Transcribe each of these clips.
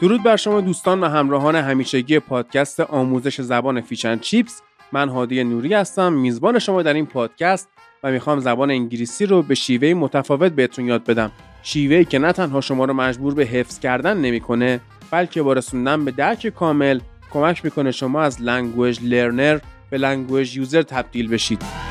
درود بر شما دوستان و همراهان همیشگی پادکست آموزش زبان Fish and Chips. من هادی نوری هستم میزبان شما در این پادکست و می‌خوام زبان انگلیسی رو به شیوه متفاوت بهتون یاد بدم. شیوهی که نه تنها شما رو مجبور به حفظ کردن نمی‌کنه بلکه با رسوندن به درک کامل کمک می‌کنه شما از language learner به language user تبدیل بشید.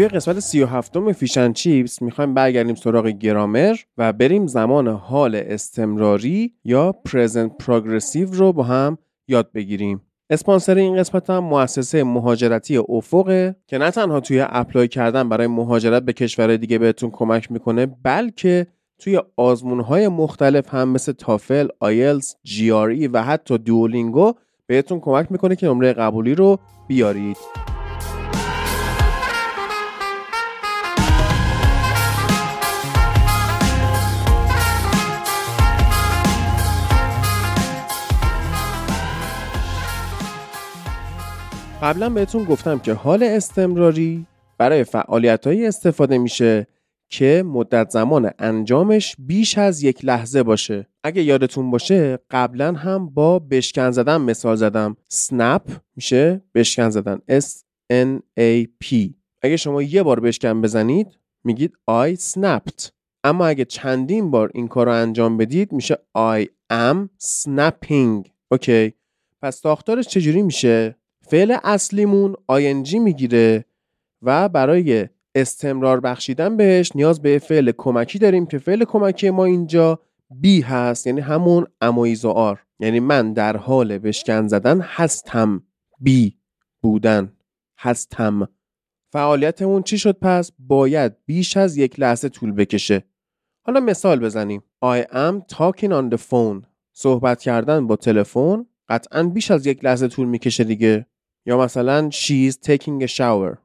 توی قسمت 37 Fish and Chips می‌خوایم برگردیم سراغ گرامر و بریم زمان حال استمراری یا present progressive رو با هم یاد بگیریم. اسپانسر این قسمت هم مؤسسه مهاجرتی افقه که نه تنها توی apply کردن برای مهاجرت به کشور دیگه بهتون کمک می‌کنه بلکه توی آزمونهای مختلف هم مثل تافل، آیلتس، جی و حتی دوولینگو بهتون کمک می‌کنه که نمره قبولی رو بیارید. قبلا بهتون گفتم که حال استمراری برای فعالیت استفاده میشه که مدت زمان انجامش بیش از یک لحظه باشه. اگه یادتون باشه قبلا هم با بشکن زدن مثال زدم. سنپ میشه بشکن زدن. S N A P. اگه شما یه بار بشکن بزنید میگید I snapped. اما اگه چندین بار این کار رو انجام بدید میشه I am snapping. اوکی. پس ساختارش چجوری میشه؟ فعل اصلیمون آینجی می‌گیره و برای استمرار بخشیدن بهش نیاز به فعل کمکی داریم که فعل کمکی ما اینجا بی هست یعنی همون امایز آر. یعنی من در حال بشکن زدن هستم بی بودن هستم. فعالیتمون چی شد پس؟ باید بیش از یک لحظه طول بکشه. حالا مثال بزنیم. I am talking on the phone. صحبت کردن با تلفن قطعا بیش از یک لحظه طول می‌کشه دیگه. یا مثلا she is taking a shower.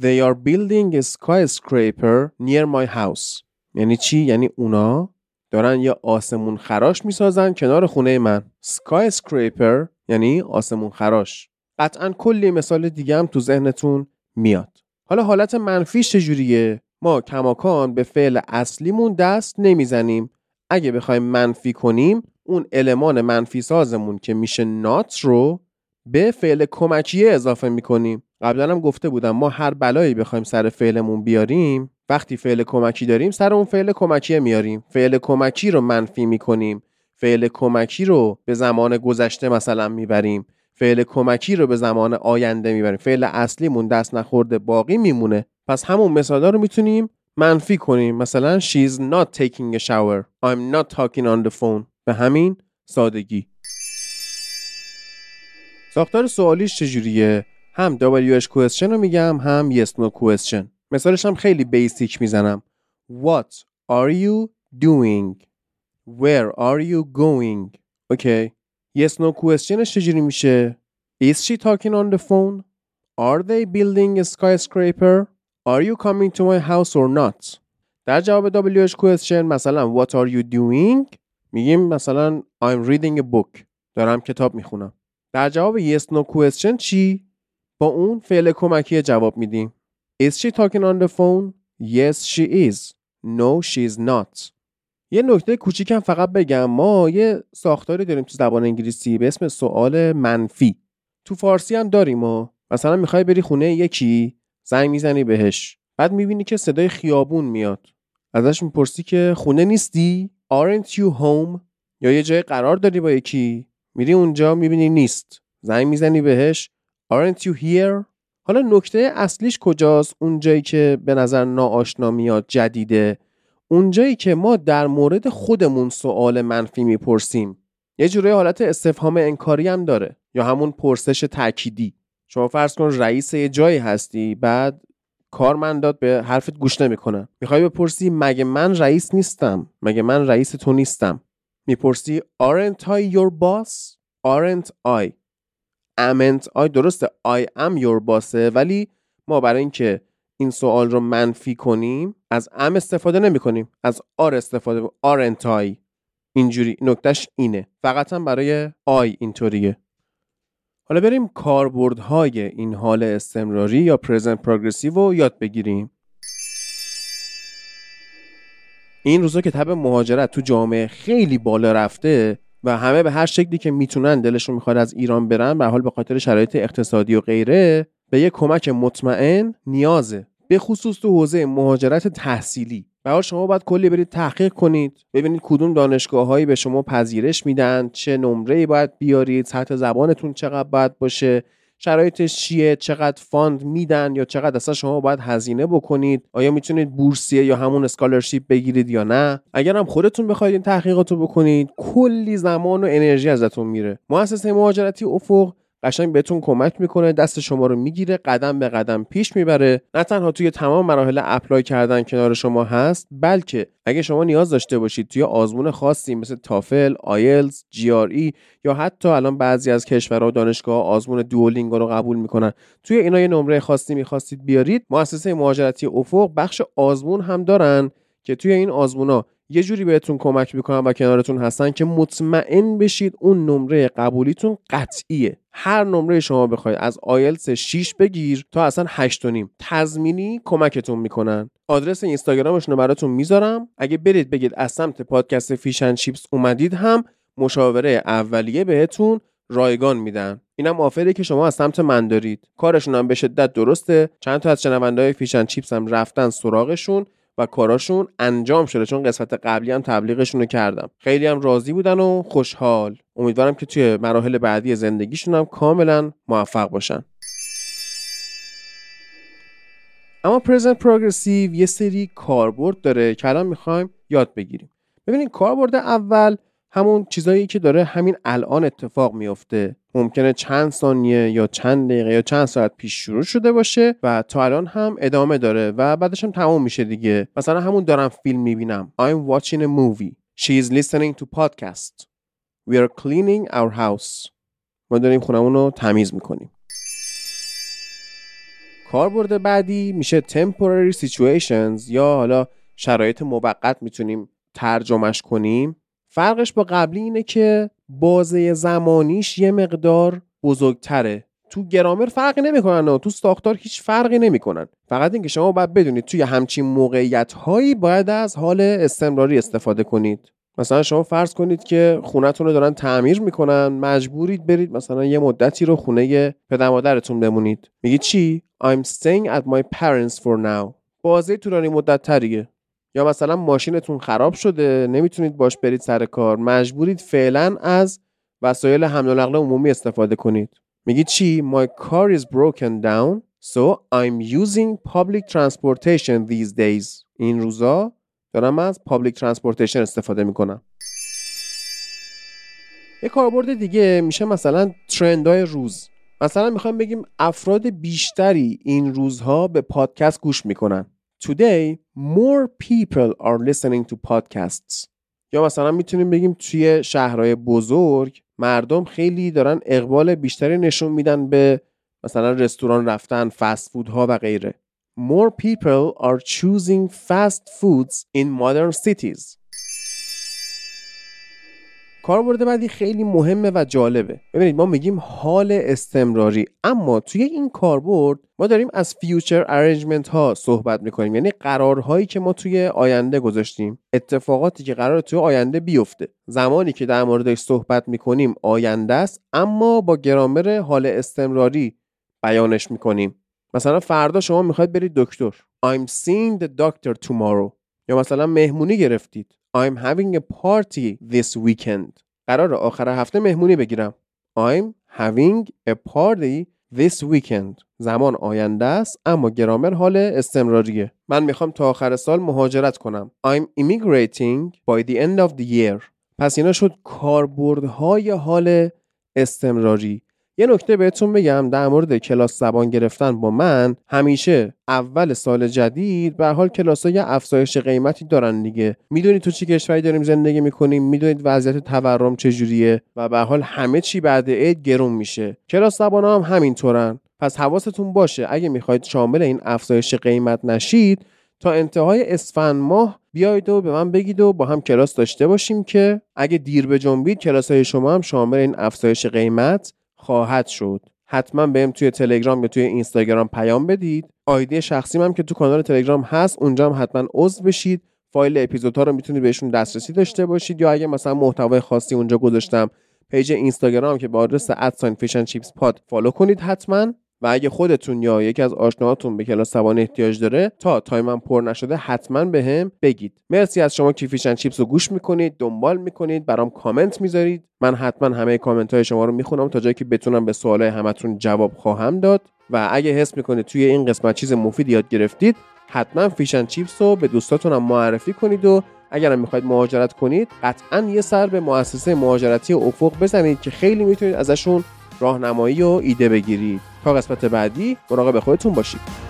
They are building a skyscraper near my house. یعنی چی؟ یعنی اونا دارن یه آسمون خراش می‌سازن کنار خونه من. Skyscraper یعنی آسمون خراش. قطعا کلی مثال دیگه هم تو ذهنتون میاد. حالا حالت منفی چجوریه ما کماکان به فعل اصلیمون دست نمی‌زنیم. اگه بخوایم منفی کنیم اون المان منفی سازمون که میشه نات رو به فعل کمکیه اضافه می‌کنیم. قبلا هم گفته بودم ما هر بلایی بخوایم سر فعلمون بیاریم وقتی فعل کمکی داریم سر اون فعل کمکیه میاریم. فعل کمکی رو منفی می‌کنیم. فعل کمکی رو به زمان گذشته مثلا می‌بریم. فعل کمکی رو به زمان آینده می‌بریم. فعل اصلیمون دست نخورده باقی میمونه. پس همون مثالا رو می‌تونیم منفی کنیم. مثلا she's not taking a shower. I'm not talking on the phone. به همین سادگی. ساختار سوالیش چجوریه هم WH question رو میگم هم yes no question مثالش هم خیلی بیسیک می‌زنم What are you doing? Where are you going? اوکی yes no questionش چجوری میشه Is she talking on the phone? Are they building a skyscraper? Are you coming to my house or not? در جواب WH question مثلا What are you doing? میگیم مثلا I'm reading a book دارم کتاب می‌خونم در جواب yes no question چی؟ با اون فعل کمکی جواب میدیم. Is she talking on the phone? Yes she is. No she is not. یه نکته کوچیکم فقط بگم ما یه ساختاری داریم تو زبان انگلیسی به اسم سوال منفی. تو فارسی هم داریم و مثلا می‌خوای بری خونه یکی زنگ می‌زنی بهش بعد می‌بینی که صدای خیابون میاد ازش می‌پرسی که خونه نیستی aren't you home یا یه جای قرار داری با یکی میری اونجا می‌بینی نیست. زنگ می‌زنی بهش. Aren't you here? حالا نکته اصلیش کجاست؟ اونجایی که به نظر ناآشنا میاد جدیده. اونجایی که ما در مورد خودمون سوال منفی می‌پرسیم. یه جوره حالت استفهام انکاری هم داره. یا همون پرسش تأکیدی. شما فرض کن رئیس یه جایی هستی بعد کارمندات به حرفت گوش نمی‌کنن می‌خوای بپرسی مگه من رئیس نیستم؟ مگه من رئیس تو نیستم؟ می‌پرسی aren't I your boss? Aren't I amn't I? درسته I am your boss ولی ما برای اینکه این سوال رو منفی کنیم از ام استفاده نمی کنیم از آر استفاده aren't I? اینجوری نکتهش اینه. فقط هم برای آی اینطوریه. حالا بریم کاربردهای این حال استمراری یا پرزنت پروگرسیو رو یاد بگیریم. این روزا که تب مهاجرت تو جامعه خیلی بالا رفته و همه به هر شکلی که می‌تونن دلشون می‌خواد از ایران برن به حال به خاطر شرایط اقتصادی و غیره به یه کمک مطمئن نیازه. به خصوص تو حوزه مهاجرت تحصیلی. به حال شما باید کلی برید تحقیق کنید ببینید کدوم دانشگاه هایی به شما پذیرش میدن چه نمره باید بیارید سطح زبانتون چقدر باید باشه. شرایطش چیه؟ چقدر fund میدن یا چقدر اصلا شما باید هزینه بکنید؟ آیا می‌تونید بورسیه یا همون scholarship بگیرید یا نه؟ اگر هم خودتون بخواید این تحقیقات رو بکنید کلی زمان و انرژی ازتون میره. مؤسسه مهاجرتی افق قشنگ بهتون کمک می‌کنه دست شما رو می‌گیره قدم به قدم پیش می‌بره. نه تنها توی تمام مراحل apply کردن کنار شما هست بلکه اگه شما نیاز داشته باشید توی آزمون خاصی مثل تافل، آیلتس، GRE یا حتی الان بعضی از کشورها و دانشگاه آزمون دوولینگو رو قبول می‌کنن توی اینا یه نمره خاصی می‌خواستید بیارید مؤسسه مهاجرتی افق بخش آزمون هم دارن که توی این آزمونا یه جوری بهتون کمک می‌کنن و کنارتون هستن که مطمئن بشید اون نمره قبولیتون قطعیه. هر نمره شما بخواید از آیلتس 6 بگیر تا اصلا 8 نیم. تضمینی کمکتون می‌کنن. آدرس اینستاگرامشون رو براتون می‌ذارم. اگه برید بگید از سمت پادکست Fish and چیپس اومدید هم مشاوره اولیه بهتون رایگان میدن. اینم آفری که شما از سمت من دارید. کارشون هم به شدت درسته. چند تا از شنوندهای فیشن چیپس هم رفتن سراغشون. و کاراشون انجام شده چون قسمت قبلی هم تبلیغشون رو کردم. خیلی هم راضی بودن و خوشحال. امیدوارم که توی مراحل بعدی زندگیشون هم کاملا موفق باشن. اما پرزنت پروگرسیو یه سری کاربرد داره که الان می‌خوایم یاد بگیریم. ببینید کاربرد اول همون چیزایی که داره همین الان اتفاق میفته. ممکنه چند ثانیه یا چند دقیقه یا چند ساعت پیش شروع شده باشه و تا الان هم ادامه داره و بعدش هم تموم میشه دیگه. مثلا همون دارم فیلم می‌بینم. I'm watching a movie. She is listening to podcast. We are cleaning our house. ما داریم خونمون رو تمیز می‌کنیم. کاربرد بعدی میشه temporary situations یا حالا شرایط موقت می‌تونیم ترجمهش کنیم. فرقش با قبلی اینه که بازه زمانیش یه مقدار بزرگتره. تو گرامر فرقی نمی‌کنن و تو ساختار هیچ فرقی نمی‌کنن. فقط اینکه شما باید بدونید توی همچین موقعیت هایی باید از حال استمراری استفاده کنید. مثلا شما فرض کنید که خونتون رو دارن تعمیر می‌کنن مجبورید برید مثلا یه مدتی رو خونه پدر مادرتون بمونید. میگی چی؟ I'm staying at my parents for now. بازه طولانی مدت تریه. یا مثلا ماشینتون خراب شده نمی‌تونید باش برید سر کار مجبورید فعلا از وسایل حمل و نقل عمومی استفاده کنید. میگی چی؟ My car is broken down so I'm using public transportation these days. این روزا دارم از public transportation استفاده می‌کنم. یه کاربرد دیگه میشه مثلا ترندهای روز. مثلا می‌خوایم بگیم افراد بیشتری این روزها به پادکست گوش می‌کنن. Today more people are listening to podcasts. یا مثلا می‌تونیم بگیم توی شهرهای بزرگ مردم خیلی دارن اقبال بیشتری نشون میدن به مثلا رستوران رفتن فست فود ها و غیره. More people are choosing fast foods in modern cities. کاربرد بعدی خیلی مهمه و جالبه. ببینید ما میگیم حال استمراری اما توی این کاربرد ما داریم از فیوچر ارنجمنت ها صحبت می‌کنیم. یعنی قرارهایی که ما توی آینده گذاشتیم اتفاقاتی که قرار توی آینده بیفته. زمانی که در موردش صحبت می‌کنیم آینده است اما با گرامر حال استمراری بیانش می‌کنیم. مثلا فردا شما می‌خواید برید دکتر. I'm seeing the doctor tomorrow. یا مثلا مهمونی گرفتید. I'm having a party this weekend. قرار آخر هفته مهمونی بگیرم. I'm having a party this weekend. زمان آینده است اما گرامر حال استمراریه. من می‌خوام تا آخر سال مهاجرت کنم. I'm immigrating by the end of the year. پس اینا شد کاربردهای حال استمراری. یه نکته بهتون بگم در مورد کلاس زبان گرفتن با من همیشه اول سال جدید به حال کلاس ها یه افزایش قیمتی دارن دیگه. می‌دونید تو چه کشوری داریم زندگی می‌کنیم می‌دونید وضعیت تورم چجوریه و به حال همه چی بعد عید گرون میشه. کلاس زبان هم همینطورن. پس حواستون باشه اگه می‌خواید شامل این افزایش قیمت نشید تا انتهای اسفند ماه بیایید و به من بگید و با هم کلاس داشته باشیم که اگه دیر به جنبید کلاس های شما هم شامل این افزایش قیمت خواهد شد. حتما بهم توی تلگرام یا توی اینستاگرام پیام بدید. آیدی شخصی هم که تو کانال تلگرام هست اونجا هم حتما عضو بشید. فایل اپیزودها رو می‌تونید بهشون دسترسی داشته باشید یا اگه مثلا محتوای خاصی اونجا گذاشتم پیج اینستاگرام که با آدرس at sign Fish and Chips Pod فالو کنید حتما. و اگه خودتون یا یکی از آشناهاتون به کلاس زبان احتیاج داره تا time م پر نشده حتما به هم بگید. مرسی از شما که Fish and Chips رو گوش می‌کنید دنبال می‌کنید برام کامنت می‌ذارید. من حتما همه کامنت های شما رو می‌خونم تا جایی که بتونم به سوال همتون جواب خواهم داد. و اگه حس می‌کنید توی این قسمت چیز مفید یاد گرفتید حتما Fish and Chips رو به دوستاتون هم معرفی کنید و اگر می‌خواید مهاجرت کنید قطعا یه سر به مؤسسه مهاجرتی افق بزنید که خیلی می‌تونید ازشون راهنمایی و ایده بگیرید. تا قسمت بعدی مراقب خودتون باشید.